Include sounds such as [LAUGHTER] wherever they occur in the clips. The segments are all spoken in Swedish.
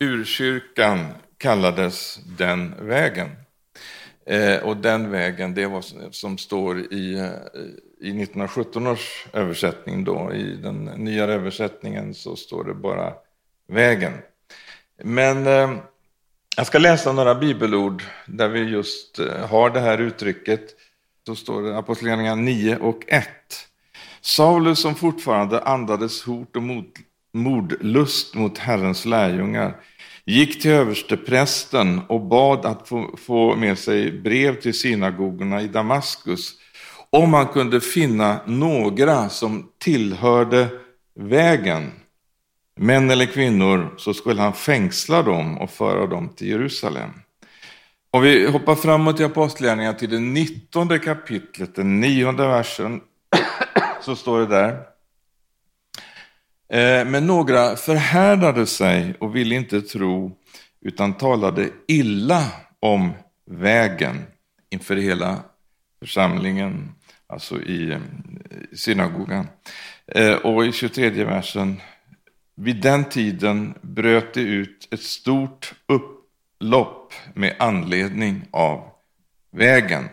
urkyrkan kallades den vägen. Eh, och den vägen, det var som står i, eh, i 1917 års översättning då. I den nyare översättningen så står det bara vägen. Men eh, jag ska läsa några bibelord där vi just eh, har det här uttrycket. Så står det Apostlagärningarna 9 och 1. Saulus som fortfarande andades hot och mordlust mot Herrens lärjungar gick till översteprästen och bad att få, få med sig brev till synagogorna i Damaskus om man kunde finna några som tillhörde vägen, män eller kvinnor, så skulle han fängsla dem och föra dem till Jerusalem. Och vi hoppar framåt i Apostlagärningarna till det 19 kapitlet, den nionde versen, så står det där. Eh, men några förhärdade sig och ville inte tro utan talade illa om vägen inför hela församlingen, alltså i synagogan. Eh, och i 23 versen, vid den tiden bröt det ut ett stort upplopp med anledning av vägen.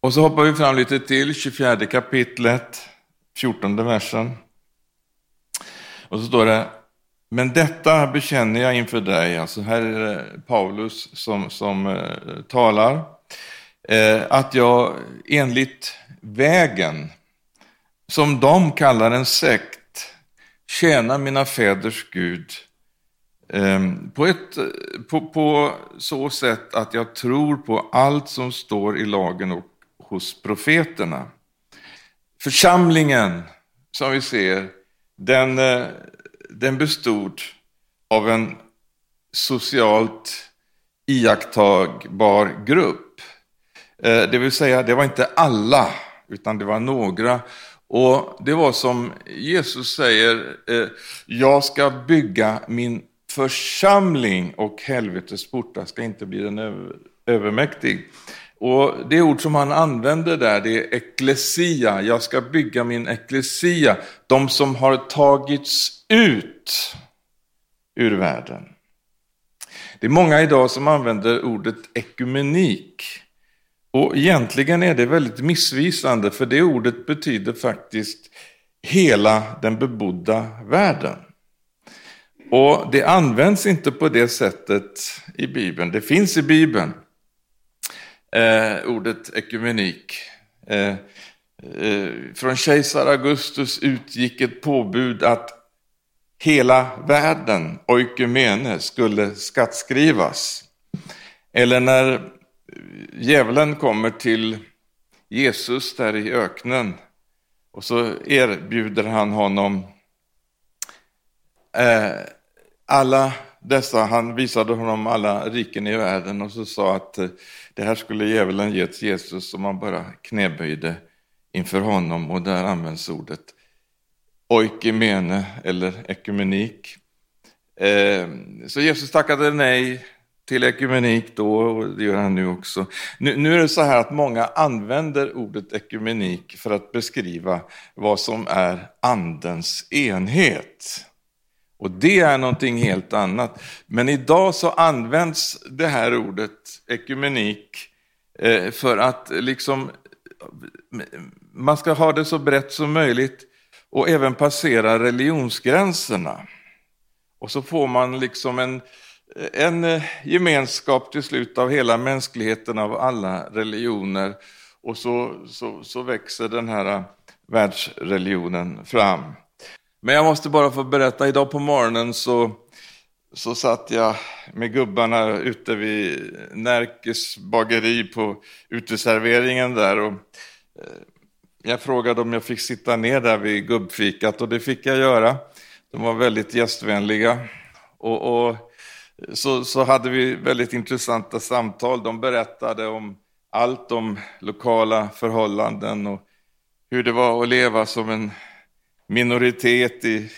Och så hoppar vi fram lite till, 24 kapitlet, 14 versen. Och så står det, men detta bekänner jag inför dig, alltså här är det Paulus som, som eh, talar, eh, att jag enligt vägen, som de kallar en sekt, tjänar mina fäders Gud ehm, på, ett, på, på så sätt att jag tror på allt som står i lagen och hos profeterna. Församlingen, som vi ser, den, eh, den bestod av en socialt iakttagbar grupp. Eh, det vill säga, det var inte alla, utan det var några. Och det var som Jesus säger, eh, jag ska bygga min församling och helvetets portar ska inte bli den övermäktig. Och det ord som han använder där, det är eklesia. Jag ska bygga min eklesia. De som har tagits ut ur världen. Det är många idag som använder ordet ekumenik. Och egentligen är det väldigt missvisande, för det ordet betyder faktiskt hela den bebodda världen. Och det används inte på det sättet i Bibeln. Det finns i Bibeln eh, ordet ekumenik. Eh, eh, från kejsar Augustus utgick ett påbud att hela världen, oikumene, skulle skattskrivas. Eller när djävulen kommer till Jesus där i öknen och så erbjuder han honom eh, alla dessa, han visade honom alla riken i världen och så sa att eh, det här skulle djävulen ge till Jesus om man bara knäböjde inför honom och där används ordet oikimene eller ekumenik. Eh, så Jesus tackade nej till ekumenik då och det gör han nu också. Nu, nu, är det så här att många använder ordet ekumenik för att beskriva vad som är andens enhet. Och det är någonting helt annat. Men idag så används det här ordet ekumenik eh, för att liksom man ska ha det så brett som möjligt och även passera religionsgränserna. Och så får man liksom en, en eh, gemenskap till slut av hela mänskligheten, av alla religioner. Och så, så, så växer den här eh, världsreligionen fram. Men jag måste bara få berätta, idag på morgonen så, så satt jag med gubbarna ute vid Närkes bageri på uteserveringen där. Och eh, jag frågade om jag fick sitta ner där vid gubbfikat och det fick jag göra. De var väldigt gästvänliga. Och, och så, så hade vi väldigt intressanta samtal. De berättade om allt om lokala förhållanden och hur det var att leva som en minoritet i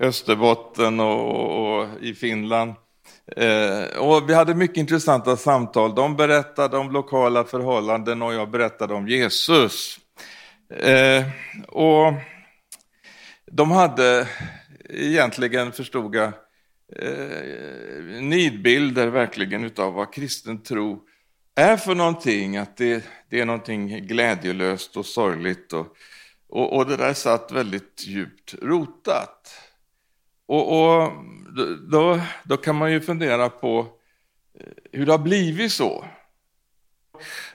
Österbotten och, och i Finland. Eh, och vi hade mycket intressanta samtal. De berättade om lokala förhållanden och jag berättade om Jesus. Eh, och de hade egentligen, förstod jag, eh, nidbilder verkligen utav vad kristen tro är för någonting, att det, det är någonting glädjelöst och sorgligt. Och, och, och det där satt väldigt djupt rotat. Och, och då, då kan man ju fundera på eh, hur det har blivit så.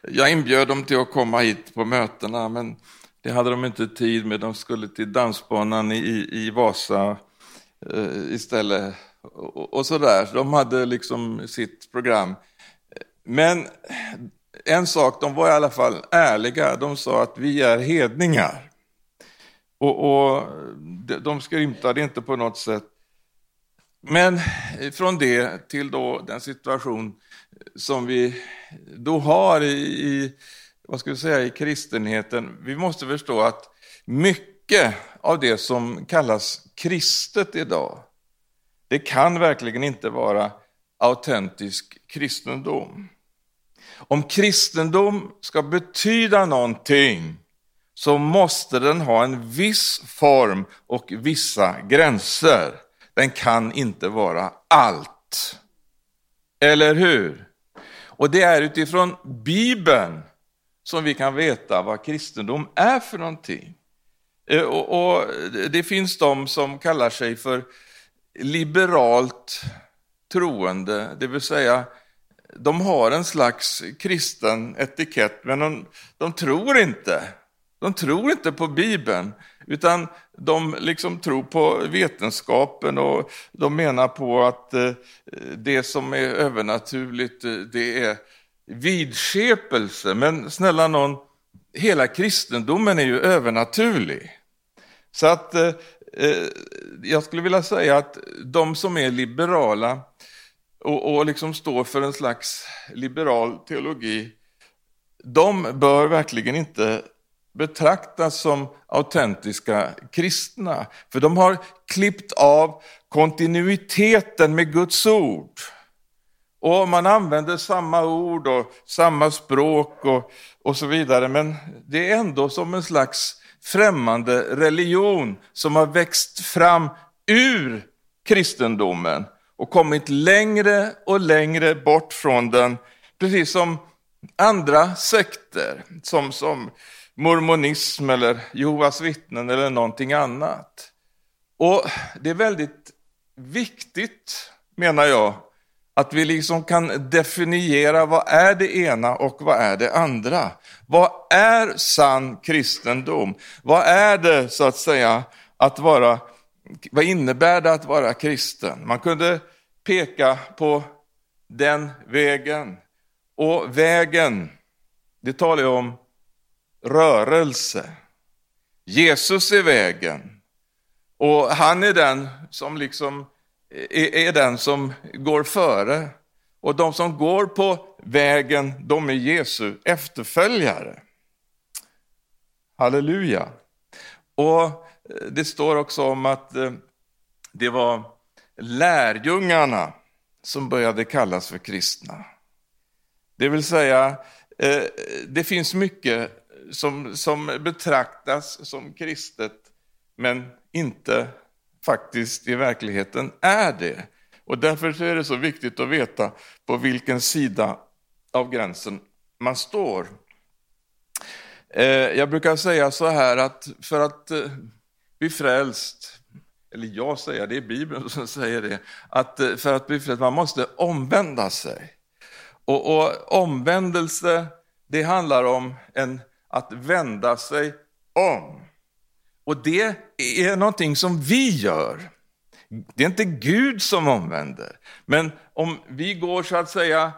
Jag inbjöd dem till att komma hit på mötena, men det hade de inte tid med. De skulle till dansbanan i, i Vasa eh, istället. Och, och sådär. De hade liksom sitt program. Men en sak, de var i alla fall ärliga. De sa att vi är hedningar. Och, och de skrymtade inte på något sätt. Men från det till då den situation som vi då har i, i, vad ska vi säga, i kristenheten. Vi måste förstå att mycket av det som kallas kristet idag, det kan verkligen inte vara autentisk kristendom. Om kristendom ska betyda någonting så måste den ha en viss form och vissa gränser. Den kan inte vara allt. Eller hur? Och det är utifrån Bibeln som vi kan veta vad kristendom är för någonting. Eh, och, och det finns de som kallar sig för liberalt troende, det vill säga de har en slags kristen etikett, men de, de tror inte. De tror inte på Bibeln, utan de liksom tror på vetenskapen och de menar på att eh, det som är övernaturligt, eh, det är vidskepelse. Men snälla någon, hela kristendomen är ju övernaturlig. Så att eh, eh, jag skulle vilja säga att de som är liberala och, och liksom står för en slags liberal teologi, de bör verkligen inte betraktas som autentiska kristna. För de har klippt av kontinuiteten med Guds ord. Och man använder samma ord och samma språk och, och så vidare, men det är ändå som en slags främmande religion som har växt fram ur kristendomen och kommit längre och längre bort från den, precis som andra sekter, som, som mormonism eller Jehovas vittnen eller någonting annat. Och det är väldigt viktigt, menar jag, att vi liksom kan definiera vad är det ena och vad är det andra. Vad är sann kristendom? Vad är det så att säga att vara, vad innebär det att vara kristen? Man kunde peka på den vägen. Och vägen, det talar jag om rörelse. Jesus är vägen. Och han är den som liksom är, är den som går före. Och de som går på vägen, de är Jesu efterföljare. Halleluja. Och eh, det står också om att eh, det var lärjungarna som började kallas för kristna. Det vill säga, eh, det finns mycket som, som betraktas som kristet, men inte faktiskt i verkligheten är det. Och därför är det så viktigt att veta på vilken sida av gränsen man står. Eh, jag brukar säga så här att för att eh, bli frälst, eller jag säger det, är Bibeln [LAUGHS] som säger det, att eh, för att bli frälst man måste omvända sig. Och, och omvändelse, det handlar om en vända sig om. Och det är någonting som vi gör. Det är inte Gud som omvänder. Men om vi går så att säga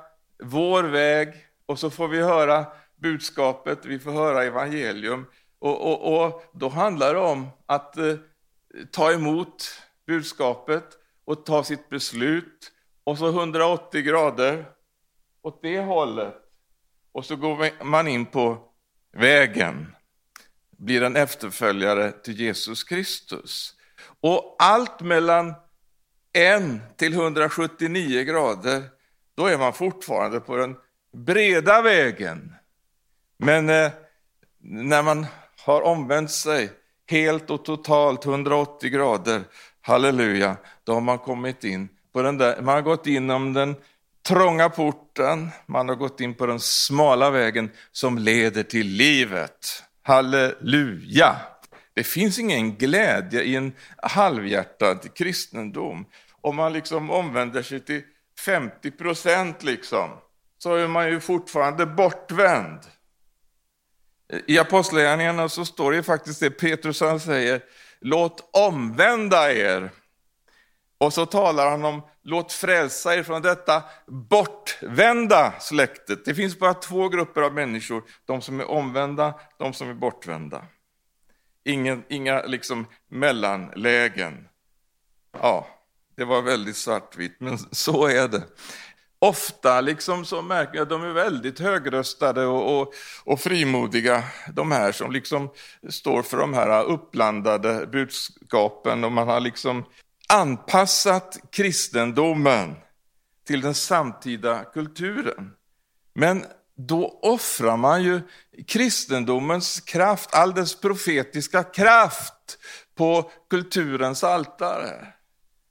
vår väg och så får vi höra budskapet, vi får höra evangelium. Och, och, och då handlar det om att eh, ta emot budskapet och ta sitt beslut och så 180 grader åt det hållet. Och så går man in på vägen blir en efterföljare till Jesus Kristus. Och allt mellan 1 till 179 grader, då är man fortfarande på den breda vägen. Men eh, när man har omvänt sig helt och totalt 180 grader, halleluja, då har man kommit in på den där, man har gått inom den trånga porten, man har gått in på den smala vägen som leder till livet. Halleluja! Det finns ingen glädje i en halvhjärtad kristendom. Om man liksom omvänder sig till 50 procent liksom, så är man ju fortfarande bortvänd. I Apostlagärningarna så står det faktiskt det Petrus han säger, låt omvända er. Och så talar han om, låt frälsa er från detta bortvända släktet. Det finns bara två grupper av människor, de som är omvända, de som är bortvända. Ingen, inga liksom mellanlägen. Ja, det var väldigt svartvitt, men så är det. Ofta liksom så märker jag att de är väldigt högröstade och, och, och, frimodiga, de här som liksom står för de här uppblandade budskapen och man har liksom anpassat kristendomen till den samtida kulturen. Men då offrar man ju kristendomens kraft, all dess profetiska kraft på kulturens altare.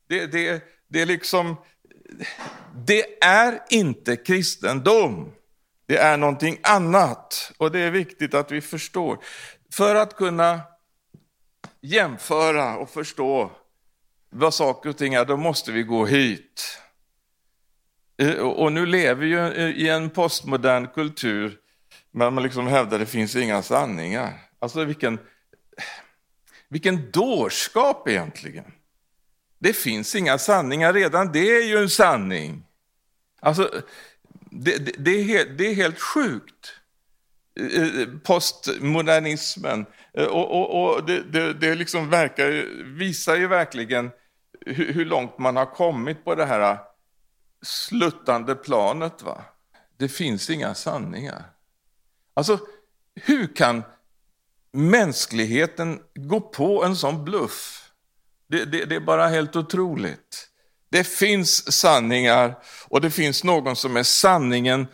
Det, det, det, är liksom, det är inte kristendom. Det är någonting annat och det är viktigt att vi förstår. För att kunna jämföra och förstå vad saker och ting är, då måste vi gå hit. Eh, och nu lever vi ju i en postmodern kultur, men man liksom hävdar att det finns inga sanningar. Alltså vilken, vilken dårskap egentligen. Det finns inga sanningar, redan det är ju en sanning. Alltså, det, det, det, är, helt, det är helt sjukt. Eh, eh, postmodernismen. Och, och, och det, det, det liksom verkar, visar ju verkligen hur, hur långt man har kommit på det här äh, sluttande planet. Va? Det finns inga sanningar. Alltså, hur kan mänskligheten gå på en sån bluff? Det, det, det, är bara helt otroligt. Det finns sanningar och det finns någon som är sanningen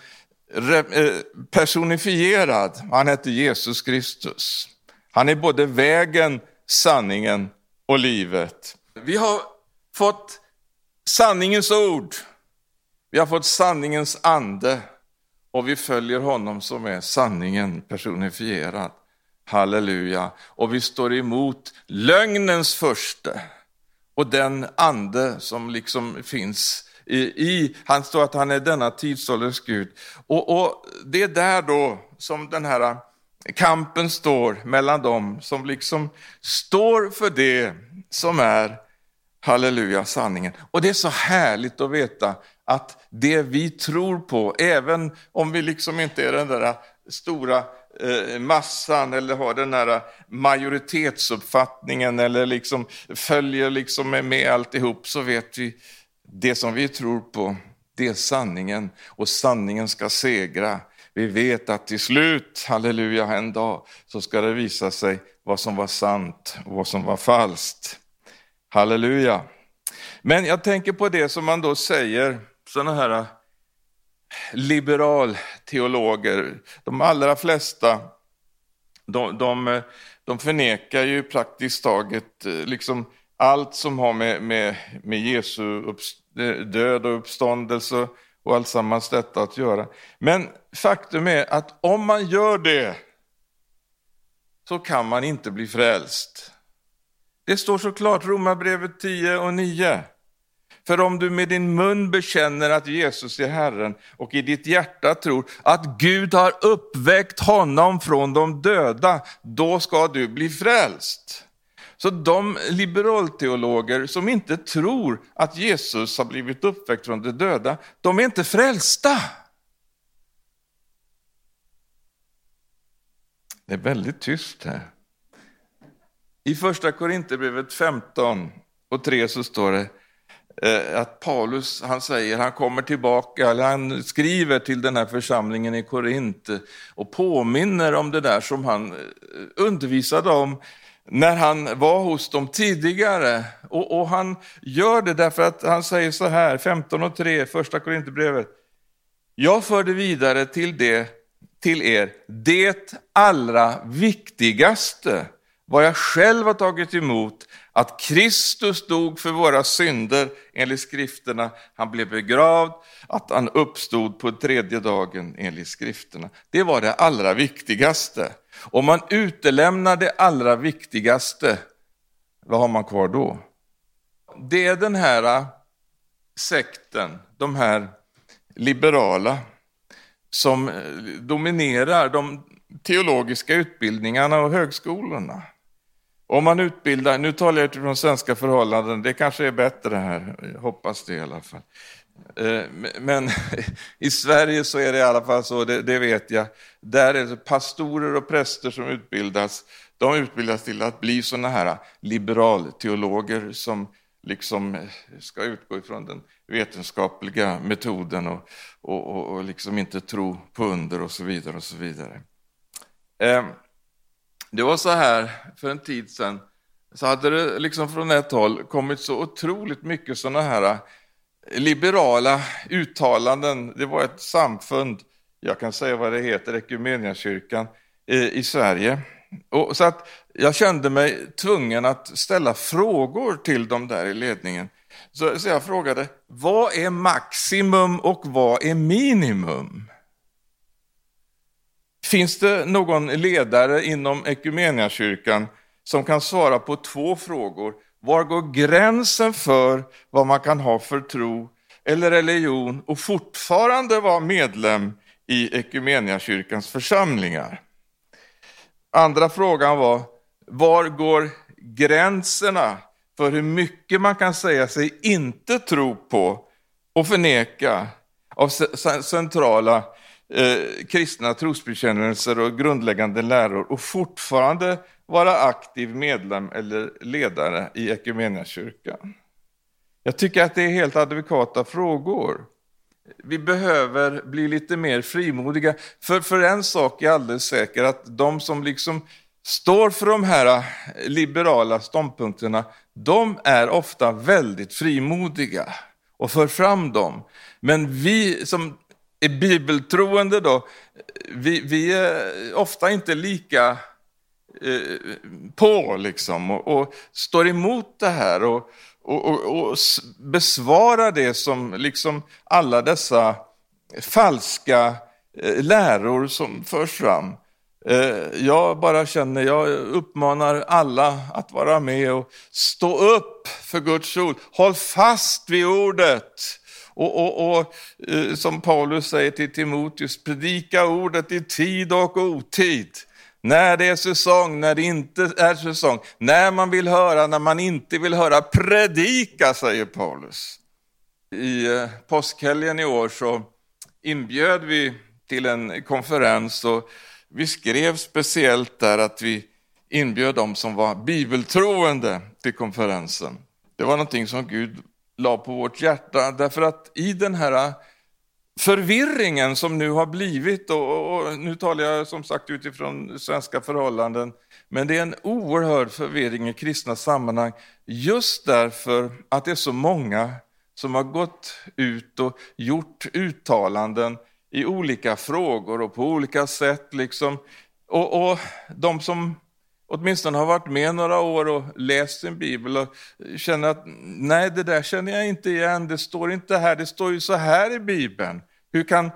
äh, personifierad. Han heter Jesus Kristus. Han är både vägen, sanningen och livet. Vi har fått sanningens ord vi har fått sanningens ande och vi följer honom som är sanningen personifierad. Halleluja. Och vi står emot lögnens första och den ande som liksom finns i, i han står att han är denna tidsålders Gud. Och, och det är där då som den här kampen står mellan dem som liksom står för det som är halleluja sanningen. Och det är så härligt att veta att det vi tror på, även om vi liksom inte är den där stora eh, massan eller har den här majoritetsuppfattningen eller liksom följer liksom med alltihop, så vet vi det som vi tror på, det är sanningen och sanningen ska segra. Vi vet att till slut, halleluja, en dag så ska det visa sig vad som var sant och vad som var falskt. Halleluja. Men jag tänker på det som man då säger sådana här äh, liberalteologer, de allra flesta, de, de, de förnekar ju praktiskt taget äh, liksom allt som har med, med, med Jesu död och uppståndelse och alltsammans detta att göra. Men faktum är att om man gör det så kan man inte bli frälst. Det står såklart Romarbrevet 10 och 9. För om du med din mun bekänner att Jesus är Herren och i ditt hjärta tror att Gud har uppväckt honom från de döda, då ska du bli frälst. Så de liberalteologer som inte tror att Jesus har blivit uppväckt från de döda, de är inte frälsta. Det är väldigt tyst här. I första Korinthierbrevet 15 och 3 så står det, eh, att Paulus, han säger, han kommer tillbaka, eller han skriver till den här församlingen i Korint och påminner om det där som han eh, undervisade om när han var hos dem tidigare. Och, och han gör det därför att han säger så här, 15 och 3, första Korinthierbrevet. Jag förde vidare till, det, till er det allra viktigaste, vad jag själv har tagit emot, att Kristus dog för våra synder enligt skrifterna, han blev begravd, att han uppstod på tredje dagen enligt skrifterna. Det var det allra viktigaste. Om man utelämnar det allra viktigaste, vad har man kvar då? Det är den här äh, sekten, de här liberala, som äh, dominerar de teologiska utbildningarna och högskolorna. Om man utbildar, nu talar jag utifrån svenska förhållanden, det kanske är bättre här, jag hoppas det i alla fall. Eh, men [LAUGHS] i Sverige så är det i alla fall så, det, det vet jag, där är det pastorer och präster som utbildas, de utbildas till att bli sådana här liberalteologer som liksom ska utgå ifrån den vetenskapliga metoden och, och, och, och liksom inte tro på under och så vidare. och så vidare. Eh, det var så här för en tid sedan, så hade det liksom från ett håll kommit så otroligt mycket sådana här eh, liberala uttalanden. Det var ett samfund, jag kan säga vad det heter, Equmeniakyrkan eh, i Sverige. Och så att jag kände mig tvungen att ställa frågor till dem där i ledningen. Så, så jag frågade, vad är maximum och vad är minimum? Finns det någon ledare inom Equmeniakyrkan som kan svara på två frågor? Var går gränsen för vad man kan ha för tro eller religion och fortfarande vara medlem i Equmeniakyrkans församlingar? Andra frågan var, var går gränserna för hur mycket man kan säga sig inte tro på och förneka av centrala eh, kristna trosbekännelser och grundläggande läror och fortfarande vara aktiv medlem eller ledare i Equmeniakyrkan? Jag tycker att det är helt adekvata frågor. Vi behöver bli lite mer frimodiga. För, för en sak är alldeles säker, att de som liksom står för de här eh, liberala ståndpunkterna, de är ofta väldigt frimodiga och för fram dem. Men vi som är bibeltroende då, vi, vi är ofta inte lika eh, på liksom och, och, står emot det här och, och, och, och besvarar det som liksom alla dessa falska eh, läror som förs fram. Eh, jag bara känner, jag uppmanar alla att vara med och stå upp för Guds ord. Håll fast vid ordet. Och, och, och eh, som Paulus säger till Timoteus, predika ordet i tid och otid. När det är säsong, när det inte är säsong. När man vill höra, när man inte vill höra. Predika, säger Paulus. I eh, påskhelgen i år så inbjöd vi till en konferens och vi skrev speciellt där att vi inbjöd dem som var bibeltroende till konferensen. Det var någonting som Gud la på vårt hjärta. Därför att i den här förvirringen som nu har blivit, och, och, nu talar jag som sagt utifrån svenska förhållanden, men det är en oerhörd förvirring i kristna sammanhang just därför att det är så många som har gått ut och gjort uttalanden i olika frågor och på olika sätt. Liksom. Och, och de som åtminstone har varit med några år och läst sin bibel och känner att nej, det där känner jag inte igen, det står inte här, det står ju så här i bibeln. Hur kan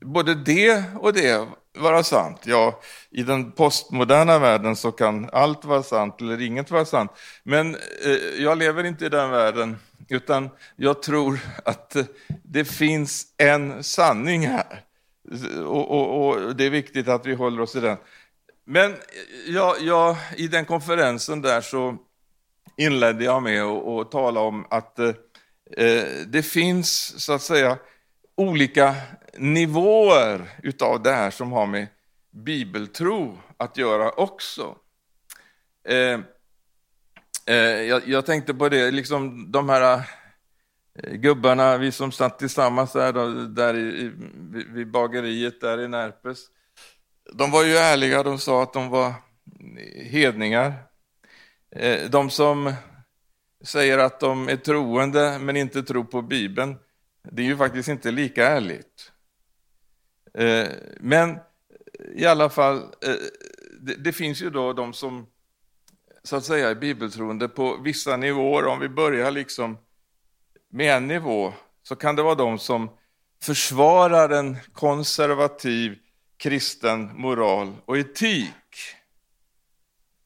både det och det vara sant? Ja, i den postmoderna världen så kan allt vara sant eller inget vara sant. Men eh, jag lever inte i den världen, utan jag tror att eh, det finns en sanning här. Och, och, och det är viktigt att vi håller oss i den. Men eh, ja, ja, i den konferensen där så inledde jag med att tala om att eh, eh, det finns så att säga olika nivåer utav det här som har med bibeltro att göra också. Eh, eh, jag, jag, tänkte på det, liksom de här eh, gubbarna, vi som satt tillsammans där, då, där i, vid bageriet där i Närpes de var ju ärliga, de sa att de var hedningar. Eh, de som säger att de är troende men inte tror på Bibeln, det är ju faktiskt inte lika ärligt. Eh, men i alla fall, eh, det finns ju då de som så att säga är bibeltroende på vissa nivåer. Om vi börjar liksom med en nivå så kan det vara de som försvarar en konservativ kristen moral och etik.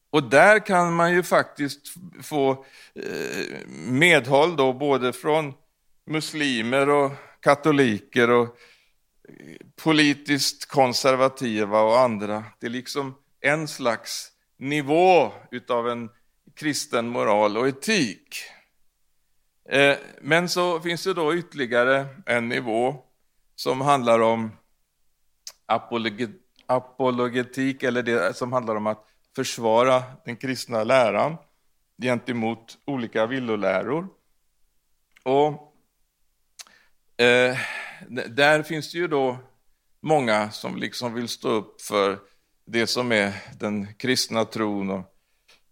Och där kan man ju faktiskt få eh, medhåll då både från muslimer och katoliker och politiskt konservativa och andra. Det är liksom en slags nivå utav en kristen moral och etik. Eh, men så finns det då ytterligare en nivå som handlar om apologetik, eller det som handlar om att försvara den kristna läran gentemot olika villoläror. Och eh, där finns det ju då många som liksom vill stå upp för det som är den kristna tron och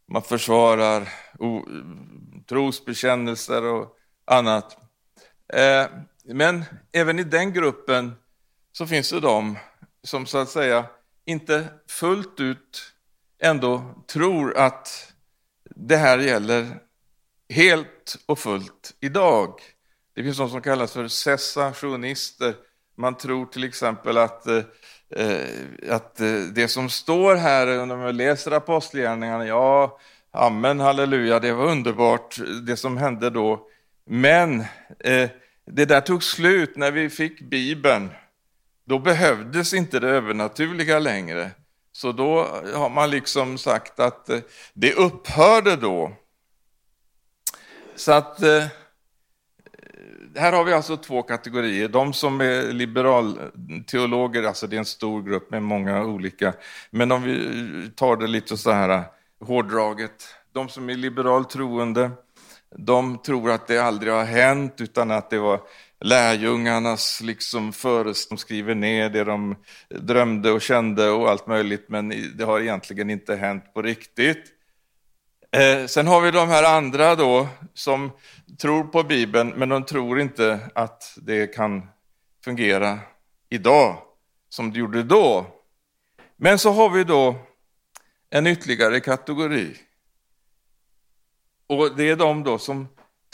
man försvarar trosbekännelser och annat. Eh, men även i den gruppen så finns det de som så att säga inte fullt ut ändå tror att det här gäller helt och fullt idag. Det finns de som kallas för cessationister. Man tror till exempel att, eh, att eh, det som står här när man läser apostlagärningarna, ja, amen, halleluja, det var underbart det som hände då. Men eh, det där tog slut när vi fick Bibeln. Då behövdes inte det övernaturliga längre. Så då har man liksom sagt att eh, det upphörde då. Så att eh, här har vi alltså två kategorier. De som är liberalteologer, alltså det är en stor grupp med många olika. Men om vi tar det lite så här eh, hårdraget. De som är liberalt troende, de tror att det aldrig har hänt utan att det var lärjungarnas liksom föreställning. De skriver ner det de drömde och kände och allt möjligt, men det har egentligen inte hänt på riktigt. Eh, sen har vi de här andra då som tror på Bibeln, men de tror inte att det kan fungera idag som det gjorde då. Men så har vi då en ytterligare kategori. Och det är de då som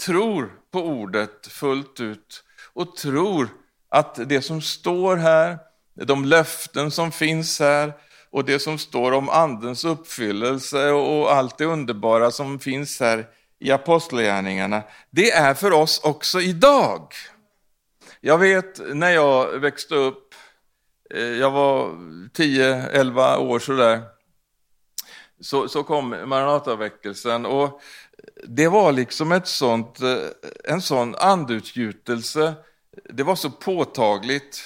tror på ordet fullt ut och tror att det som står här, de löften som finns här och det som står om andens uppfyllelse och allt det underbara som finns här i apostlagärningarna, det är för oss också idag. Jag vet när jag växte upp, eh, jag var 10-11 år sådär, så, så kom Maranataväckelsen och det var liksom ett sånt, eh, en sån andutgjutelse. Det var så påtagligt.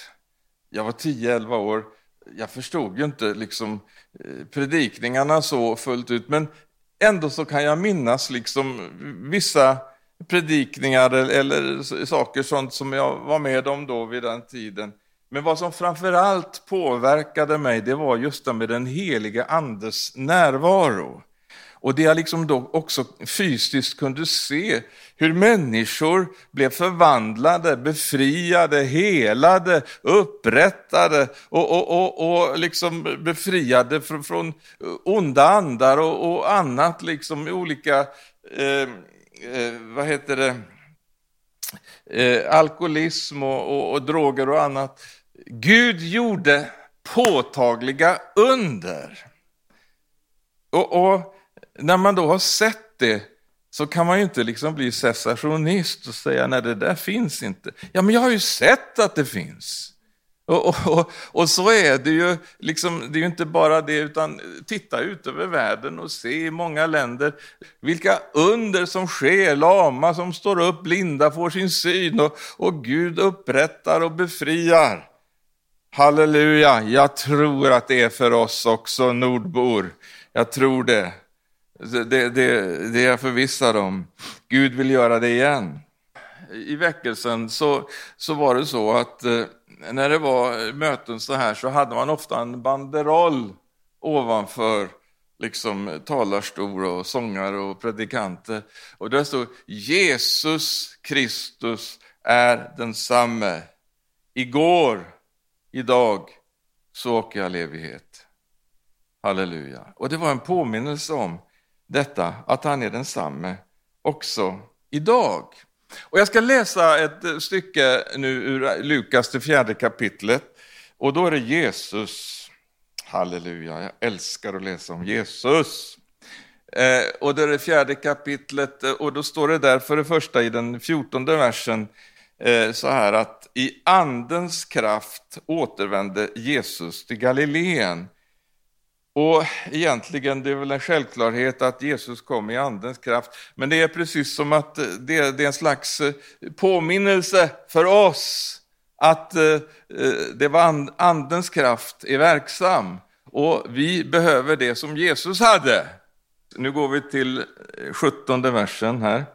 Jag var 10-11 år. Jag förstod ju inte liksom eh, predikningarna så fullt ut, men ändå så kan jag minnas liksom vissa predikningar eller saker sånt som jag var med om då vid den tiden. Men vad som framförallt påverkade mig, det var just det med den heliga andes närvaro. Och det jag liksom då också fysiskt kunde se hur människor blev förvandlade, befriade, helade, upprättade och, och, och, och liksom befriade från, från onda andar och, och annat, liksom olika, eh, eh, vad heter det, eh, alkoholism och, och droger och annat. Gud gjorde påtagliga under. och, och när man då har sett det så kan man ju inte liksom bli cessationist och säga nej det där finns inte. Ja men jag har ju sett att det finns. Och, och, och, och, så är det ju, liksom, det är ju inte bara det, utan titta ut över världen och se i många länder vilka under som sker, lama som står upp, blinda får sin syn och, och Gud upprättar och befriar. Halleluja, jag tror att det är för oss också nordbor. Jag tror det. Det, det, det är jag förvissad om. Gud vill göra det igen. I väckelsen så, så var det så att eh, när det var möten så här så hade man ofta en banderoll ovanför liksom talarstol och sångare och predikanter. Och där stod Jesus Kristus är densamme. Igår, idag, så och i all evighet. Halleluja. Och det var en påminnelse om detta att han är densamme också idag. Och jag ska läsa ett eh, stycke nu ur Lukas, det fjärde kapitlet. Och då är det Jesus. Halleluja, jag älskar att läsa om Jesus. Eh, och det är det fjärde kapitlet eh, och då står det där för det första i den fjortonde versen eh, så här att i andens kraft återvände Jesus till Galileen och egentligen, det är väl en självklarhet att Jesus kom i andens kraft, men det är precis som att eh, det, det är en slags eh, påminnelse för oss att eh, det var andens kraft är verksam och vi behöver det som Jesus hade. Nu går vi till 17 versen här.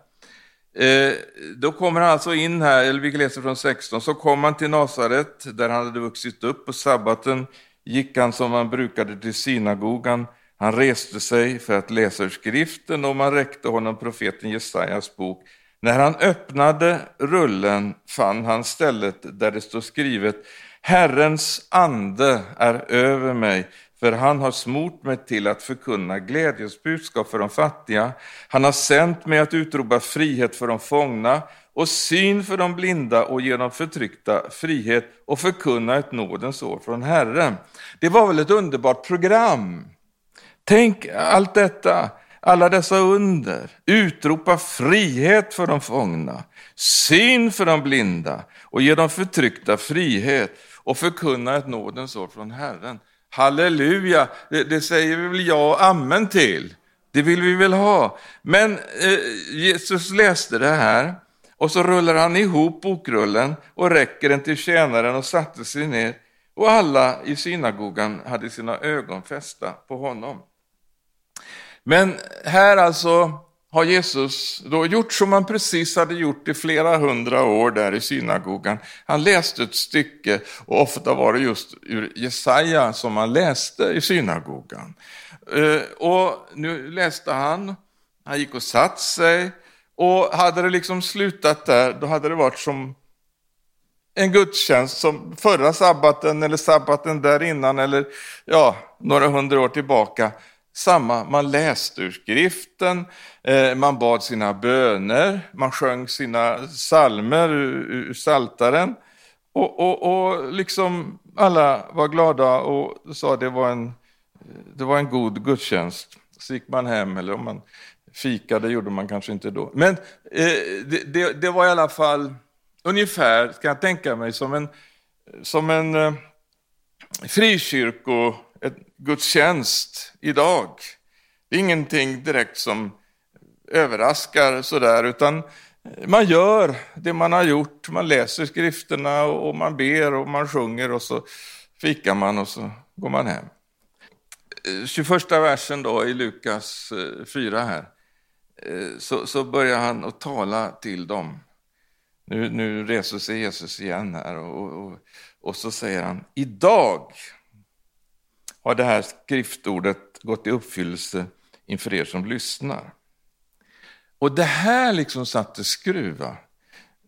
Då kommer han alltså in här, eller vi läser från 16, så kom han till Nasaret där han hade vuxit upp på sabbaten gick han som han brukade till synagogan. Han reste sig för att läsa ur skriften och man räckte honom profeten Jesajas bok. När han öppnade rullen fann han stället där det står skrivet Herrens ande är över mig, för han har smort mig till att förkunna glädjesbudskap för de fattiga. Han har sänt mig att utropa frihet för de fångna och syn för de blinda och ge de förtryckta frihet och förkunna ett nådens år från Herren. Det var väl ett underbart program? Tänk allt detta, alla dessa under, utropa frihet för de fångna, syn för de blinda och ge de förtryckta frihet och förkunna ett nådens år från Herren. Halleluja, det, det säger vi väl ja och amen till. Det vill vi väl ha. Men eh, Jesus läste det här och så rullar han ihop bokrullen och räcker den till tjänaren och satte sig ner. Och alla i synagogan hade sina ögon fästa på honom. Men här alltså har Jesus då gjort som han precis hade gjort i flera hundra år där i synagogan. Han läste ett stycke och ofta var det just ur Jesaja som han läste i synagogan. Eh, och nu läste han, han gick och satt sig och hade det liksom slutat där, då hade det varit som en gudstjänst som förra sabbaten eller sabbaten där innan eller ja, några hundra år tillbaka. Samma, man läste ur skriften, eh, man bad sina böner, man sjöng sina salmer ur, ur saltaren och, och, och liksom alla var glada och sa det var en, det var en god gudstjänst. Så gick man hem eller om man Fika, det gjorde man kanske inte då. Men eh, det, det, det, var i alla fall ungefär, kan jag tänka mig, som en, som en eh, frikyrkogudstjänst idag. Det är ingenting direkt som överraskar sådär, utan eh, man gör det man har gjort. Man läser skrifterna och man ber och man sjunger och så fikar man och så går man hem. Eh, 21 versen då i Lukas eh, 4 här. Eh, så, så börjar han att tala till dem. Nu, nu reser sig Jesus igen här och, och, och så säger han, idag har det här skriftordet gått i uppfyllelse inför er som lyssnar. Och det här liksom satte skruva.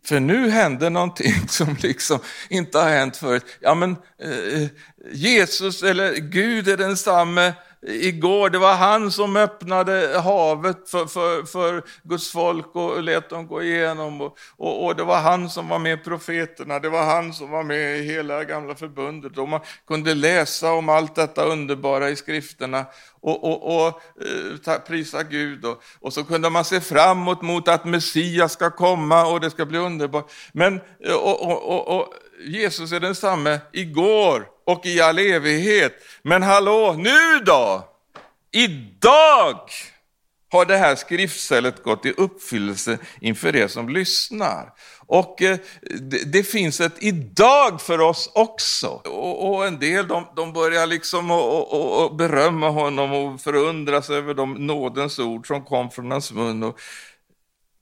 För nu händer någonting [LAUGHS] som liksom inte har hänt förut. Ja men eh, eh Jesus eller Gud är densamme igår. Det var han som öppnade havet för, för, för Guds folk och lät dem gå igenom. Och, och, och, det var han som var med profeterna, det var han som var med i hela gamla förbundet. Och man kunde läsa om allt detta underbara i skrifterna och, och, och eh, ta, prisa Gud. Och, och så kunde man se framåt mot att Messias ska komma och det ska bli underbart. Men eh, och, och, och, Jesus är densamme igår och i all evighet. Men hallå, nu då? Idag har det här skriftstället gått i uppfyllelse inför er som lyssnar. Och eh, det, det, finns ett idag för oss också. Och, och en del de, de börjar liksom och, och, och, berömma honom och förundras över de nådens ord som kom från hans mun.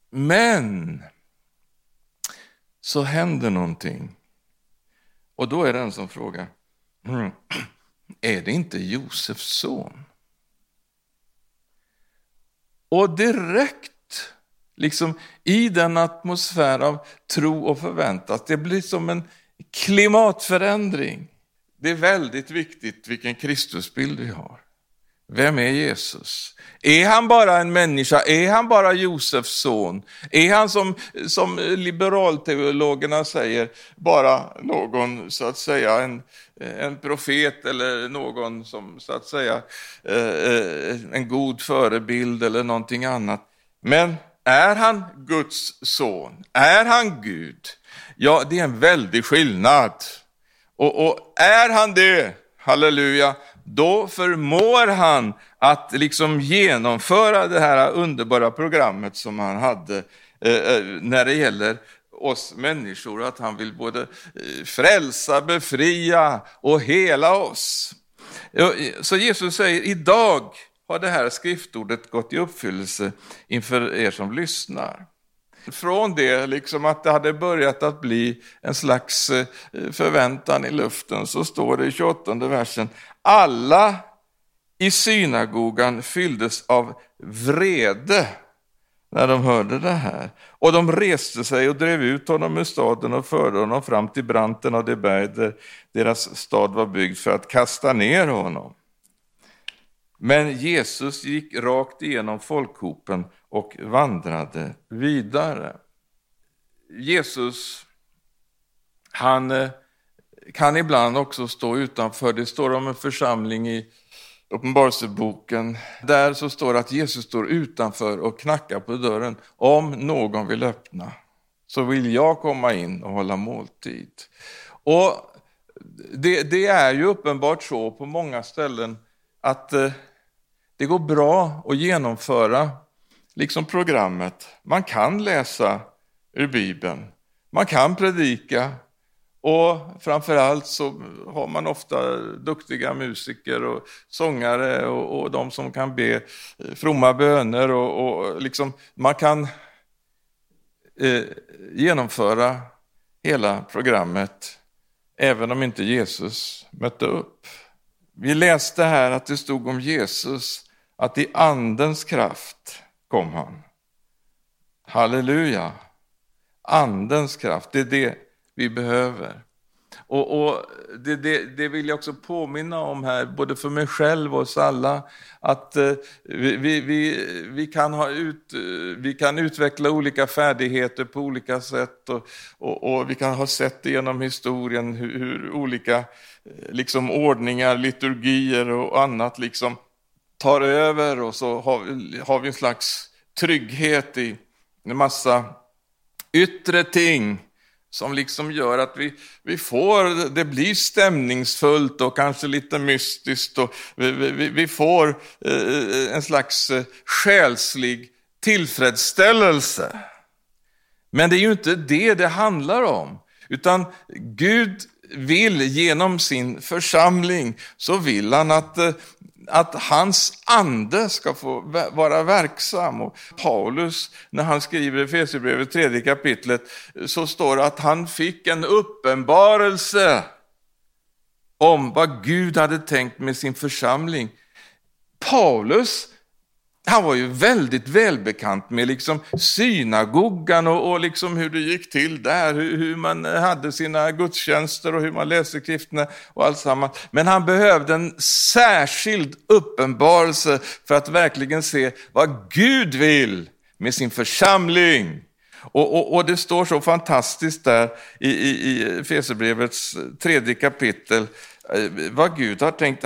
Men så händer någonting. Och då är det en som frågar, hmm, [CLEARS THROAT] är det inte Josefs son? Och direkt, liksom i den atmosfär av tro och förväntan, det blir som en klimatförändring. Det är väldigt viktigt vilken Kristusbild vi har. Vem är Jesus? Är han bara en människa? Är han bara Josefs son? Är han som, som liberalteologerna säger, bara någon, så att säga, en, en profet eller någon som, så att säga, eh, eh, en god förebild eller någonting annat. Men är han Guds son? Är han Gud? Ja, det är en väldig skillnad. Och, och är han det, halleluja, då förmår han att liksom genomföra det här underbara programmet som han hade eh, eh, när det gäller oss människor, att han vill både eh, frälsa, befria och hela oss. Så Jesus säger, idag har det här skriftordet gått i uppfyllelse inför er som lyssnar. Från det, liksom att det hade börjat att bli en slags eh, förväntan i luften, så står det i 28 versen, alla i synagogan fylldes av vrede när de hörde det här. Och de reste sig och drev ut honom ur staden och förde honom fram till branten av det berg där deras stad var byggd för att kasta ner honom. Men Jesus gick rakt igenom folkhopen och vandrade vidare. Jesus, han eh, kan ibland också stå utanför. Det står om en församling i Uppenbarelseboken. Där så står det att Jesus står utanför och knackar på dörren. Om någon vill öppna så vill jag komma in och hålla måltid. Och det, det är ju uppenbart så på många ställen att eh, det går bra att genomföra liksom programmet. Man kan läsa ur Bibeln, man kan predika, och framförallt så har man ofta duktiga musiker och sångare och, och de som kan be eh, fromma böner och, och liksom man kan eh, genomföra hela programmet även om inte Jesus mötte upp. Vi läste här att det stod om Jesus att i andens kraft kom han. Halleluja! Andens kraft, det är det vi behöver. Och, och det, det, det, vill jag också påminna om här, både för mig själv och oss alla, att eh, vi, vi, vi, kan ha ut, eh, vi kan utveckla olika färdigheter på olika sätt och, och, och vi kan ha sett det genom historien hur, hur olika eh, liksom, ordningar, liturgier och annat liksom tar över och så har, har vi en slags trygghet i en massa yttre ting som liksom gör att vi, vi får, det blir stämningsfullt och kanske lite mystiskt och vi, vi, vi får eh, en slags eh, själslig tillfredsställelse. Men det är ju inte det det handlar om, utan Gud vill genom sin församling, så vill han att eh, att hans ande ska få vara verksam. Och Paulus, när han skriver i Efesierbrevet tredje kapitlet, så står det att han fick en uppenbarelse om vad Gud hade tänkt med sin församling. Paulus han var ju väldigt välbekant med liksom synagogan och, och liksom hur det gick till där, hur, hur, man hade sina gudstjänster och hur man läste skrifterna och allt. Men han behövde en särskild uppenbarelse för att verkligen se vad Gud vill med sin församling. Och, och, och det står så fantastiskt där i, i, i Fesebrevets tredje kapitel, eh, vad Gud har tänkt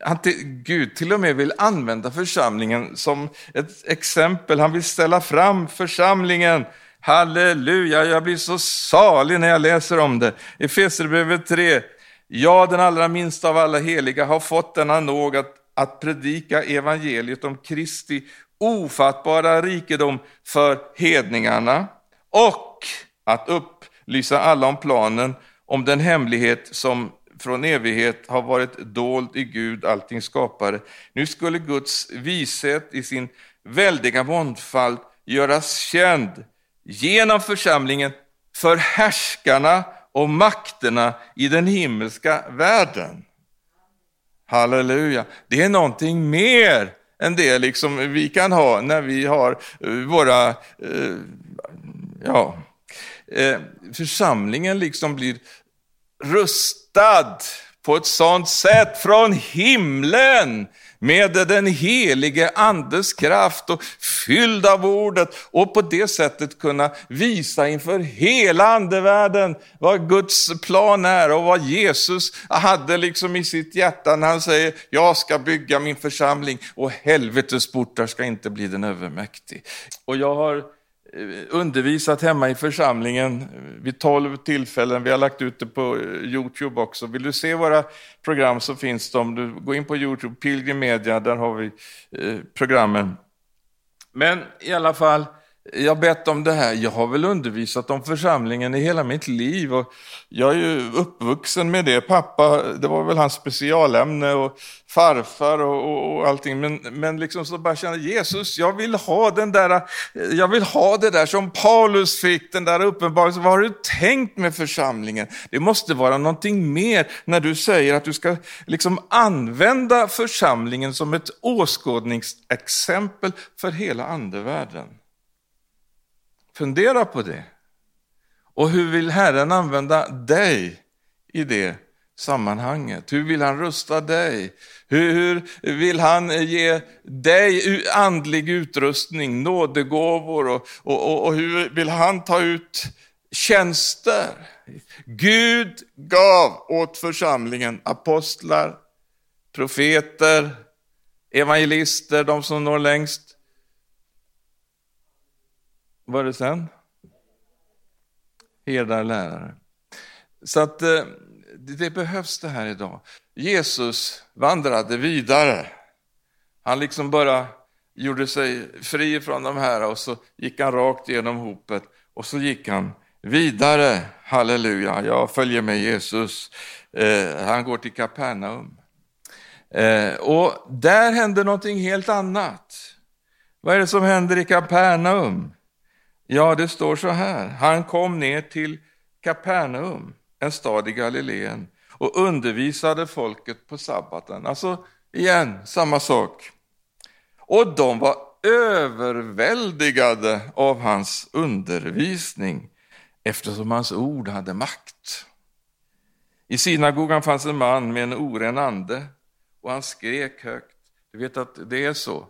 han till, Gud till och med vill använda församlingen som ett exempel. Han vill ställa fram församlingen. Halleluja, jag blir så salig när jag läser om det. Efesierbrevet 3. Jag den allra minsta av alla heliga har fått denna nåd att, att predika evangeliet om Kristi ofattbara rikedom för hedningarna och att upplysa alla om planen om den hemlighet som från evighet har varit dold i Gud, allting skapare. Nu skulle Guds vishet i sin väldiga mångfald göras känd genom församlingen för härskarna och makterna i den himmelska världen. Halleluja. Det är någonting mer än det liksom vi kan ha när vi har eh, våra, eh, ja, eh, församlingen liksom blir rustad på ett sådant sätt från himlen med den helige andes kraft och fylld av ordet och på det sättet kunna visa inför hela andevärlden vad Guds plan är och vad Jesus hade liksom i sitt hjärta när han säger jag ska bygga min församling och helvetets portar ska inte bli den övermäktig. Och jag har Eh, undervisat hemma i församlingen vid tolv tillfällen. Vi har lagt ut det på eh, Youtube också. Vill du se våra program så finns de. Du går in på Youtube, Pilgrim Media, där har vi eh, programmen. Men i alla fall, jag har bett om det här. Jag har väl undervisat om församlingen i hela mitt liv och jag är ju uppvuxen med det. Pappa, det var väl hans specialämne och farfar och, och, och allting. Men, men liksom så bara känna Jesus, jag vill ha den där, jag vill ha det där som Paulus fick, den där uppenbarelsen. Vad har du tänkt med församlingen? Det måste vara någonting mer när du säger att du ska liksom använda församlingen som ett åskådningsexempel för hela andevärlden. Fundera på det. Och hur vill Herren använda dig i det sammanhanget? Hur vill han rusta dig? Hur, hur vill han ge dig andlig utrustning, nådegåvor och, och, och, och hur vill han ta ut tjänster? Gud gav åt församlingen apostlar, profeter, evangelister, de som når längst, vad är det sen? Herdar lärare. Så att eh, det behövs det här idag. Jesus vandrade vidare. Han liksom bara gjorde sig fri från de här och så gick han rakt genom hopet och så gick han vidare. Halleluja, jag följer med Jesus. Eh, han går till Kapernaum. Eh, och där händer någonting helt annat. Vad är det som händer i Kapernaum? Ja, det står så här. Han kom ner till Kapernaum, en stad i Galileen, och undervisade folket på sabbaten. Alltså, igen, samma sak. Och de var överväldigade av hans undervisning eftersom hans ord hade makt. I synagogan fanns en man med en oren ande och han skrek högt. Du vet att det är så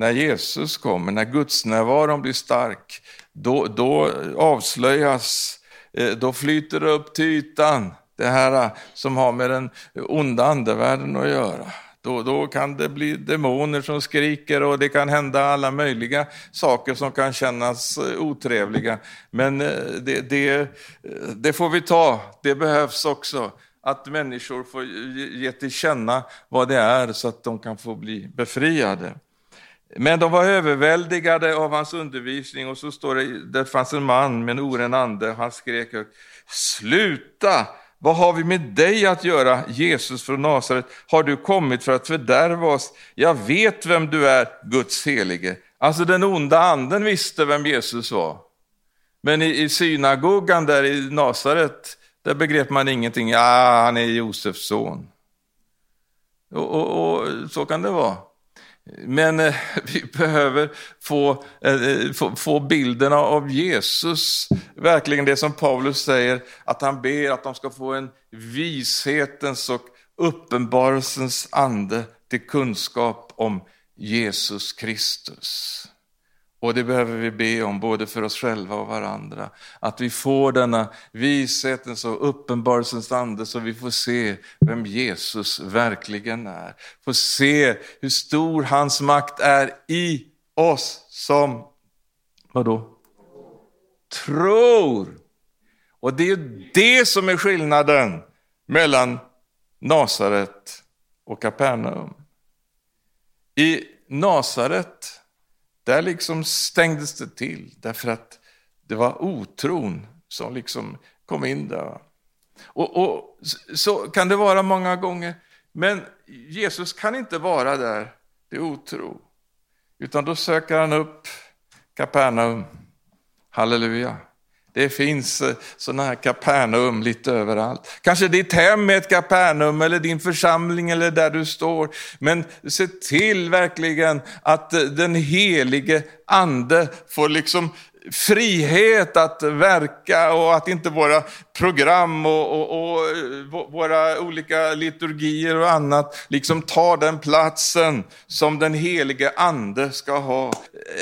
när Jesus kommer, när gudsnärvaron blir stark, då, då avslöjas, eh, då flyter det upp till ytan, det här eh, som har med den onda andevärlden att göra. Då, då kan det bli demoner som skriker och det kan hända alla möjliga saker som kan kännas eh, otrevliga. Men det, det, det får vi ta, det behövs också att människor får ge till känna vad det är så att de kan få bli befriade. Men de var överväldigade av hans undervisning och så står det, det fanns en man med en oren ande, han skrek högt, sluta! Vad har vi med dig att göra, Jesus från Nasaret? Har du kommit för att fördärva oss? Jag vet vem du är, Guds helige. Alltså den onda anden visste vem Jesus var. Men i, i synagogan där i Nasaret, där begrep man ingenting. Ja, han är Josefs son. Och, och, och så kan det vara. Men eh, [LAUGHS] vi behöver få, eh, eh, få, få bilderna av Jesus, verkligen det som Paulus säger, att han ber att de ska få en vishetens och uppenbarelsens ande till kunskap om Jesus Kristus. Och det behöver vi be om, både för oss själva och varandra. Att vi får denna vishetens och uppenbarelsens ande så vi får se vem Jesus verkligen är. Får se hur stor hans makt är i oss som, vadå? Tror. Och det är det som är skillnaden mellan Nasaret och Kapernaum. I Nasaret där liksom stängdes det till därför att det var otron som liksom kom in där. Och, och, så kan det vara många gånger. Men Jesus kan inte vara där, det är otro. Utan då söker han upp Kapernaum. Halleluja. Det finns eh, sådana här Kapernaum lite överallt. Kanske ditt hem är ett Kapernaum eller din församling eller där du står. Men se till verkligen att eh, den helige ande får liksom frihet att verka och att inte våra program och, och, och, eh, våra olika liturgier och annat liksom tar den platsen som den helige ande ska ha.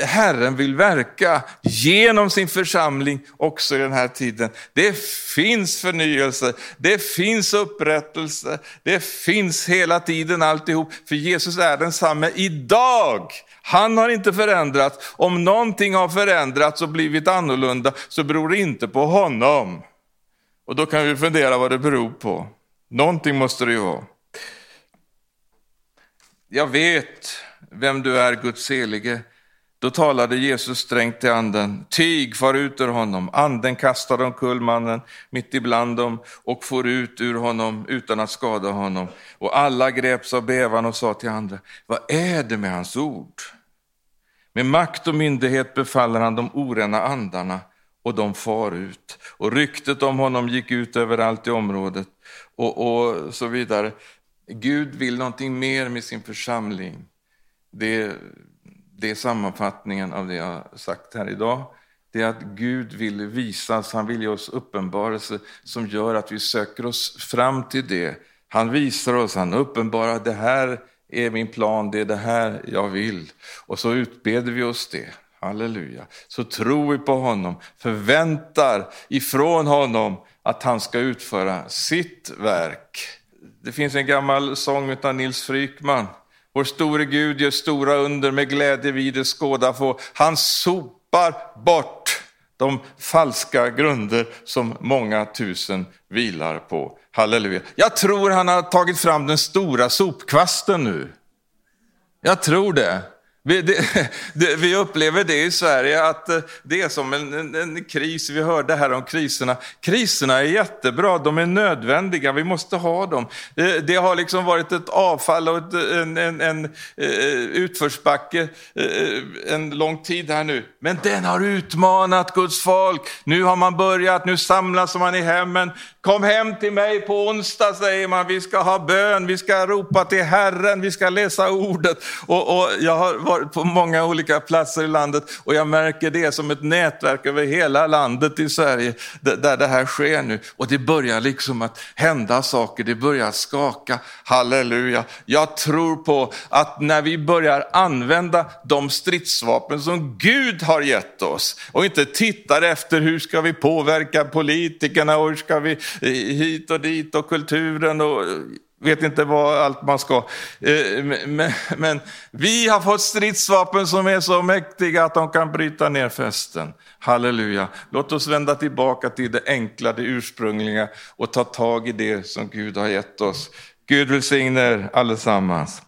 Herren vill verka genom sin församling också i den här tiden. Det finns förnyelse, det finns upprättelse, det finns hela tiden alltihop. För Jesus är densamme idag han har inte förändrats. Om någonting har förändrats och blivit annorlunda så beror det inte på honom. Och då kan vi fundera vad det beror på. Någonting måste det ju vara. Jag vet vem du är, Guds helige. Då talade Jesus strängt till anden. Tyg, far ut ur honom. Anden kastade omkull mannen mitt ibland dem och for ut ur honom utan att skada honom. Och alla greps av bävan och sa till andra, vad är det med hans ord? Med makt och myndighet befaller han de orena andarna och de far ut. Och ryktet om honom gick ut överallt i området och, och så vidare. Gud vill någonting mer med sin församling. Det, det är sammanfattningen av det jag har sagt här idag. Det är att Gud vill visas, han vill ge oss uppenbarelse som gör att vi söker oss fram till det. Han visar oss, han uppenbarar det här är min plan, det är det här jag vill. Och så utbeder vi oss det. Halleluja. Så tror vi på honom, förväntar ifrån honom att han ska utföra sitt verk. Det finns en gammal sång av Nils Frykman. Vår store Gud gör stora under med glädje vi det skåda få. Han sopar bort de falska grunder som många tusen vilar på. Halleluja. Jag tror han har tagit fram den stora sopkvasten nu. Jag tror det. Vi, det, [LAUGHS] det, vi, upplever det i Sverige, att eh, det är som en, en, en, kris. Vi hörde här om kriserna. Kriserna är jättebra, de är nödvändiga, vi måste ha dem. Det, det har liksom varit ett avfall och ett, en, en, en eh, utförsbacke eh, en lång tid här nu. Men den har utmanat Guds folk. Nu har man börjat, nu samlas man i hemmen. Kom hem till mig på onsdag, säger man. Vi ska ha bön, vi ska ropa till Herren, vi ska läsa ordet. Och, och jag har varit på många olika platser i landet och jag märker det som ett nätverk över hela landet i Sverige där det här sker nu. Och det börjar liksom att hända saker, det börjar skaka. Halleluja. Jag tror på att när vi börjar använda de stridsvapen som Gud har gett oss och inte tittar efter hur ska vi påverka politikerna och hur ska vi hit och dit och kulturen och vet inte vad allt man ska. Eh, men, men, vi har fått stridsvapen som är så mäktiga att de kan bryta ner fästen. Halleluja. Låt oss vända tillbaka till det enkla, det ursprungliga och ta tag i det som Gud har gett oss. Gud välsigne er allesammans.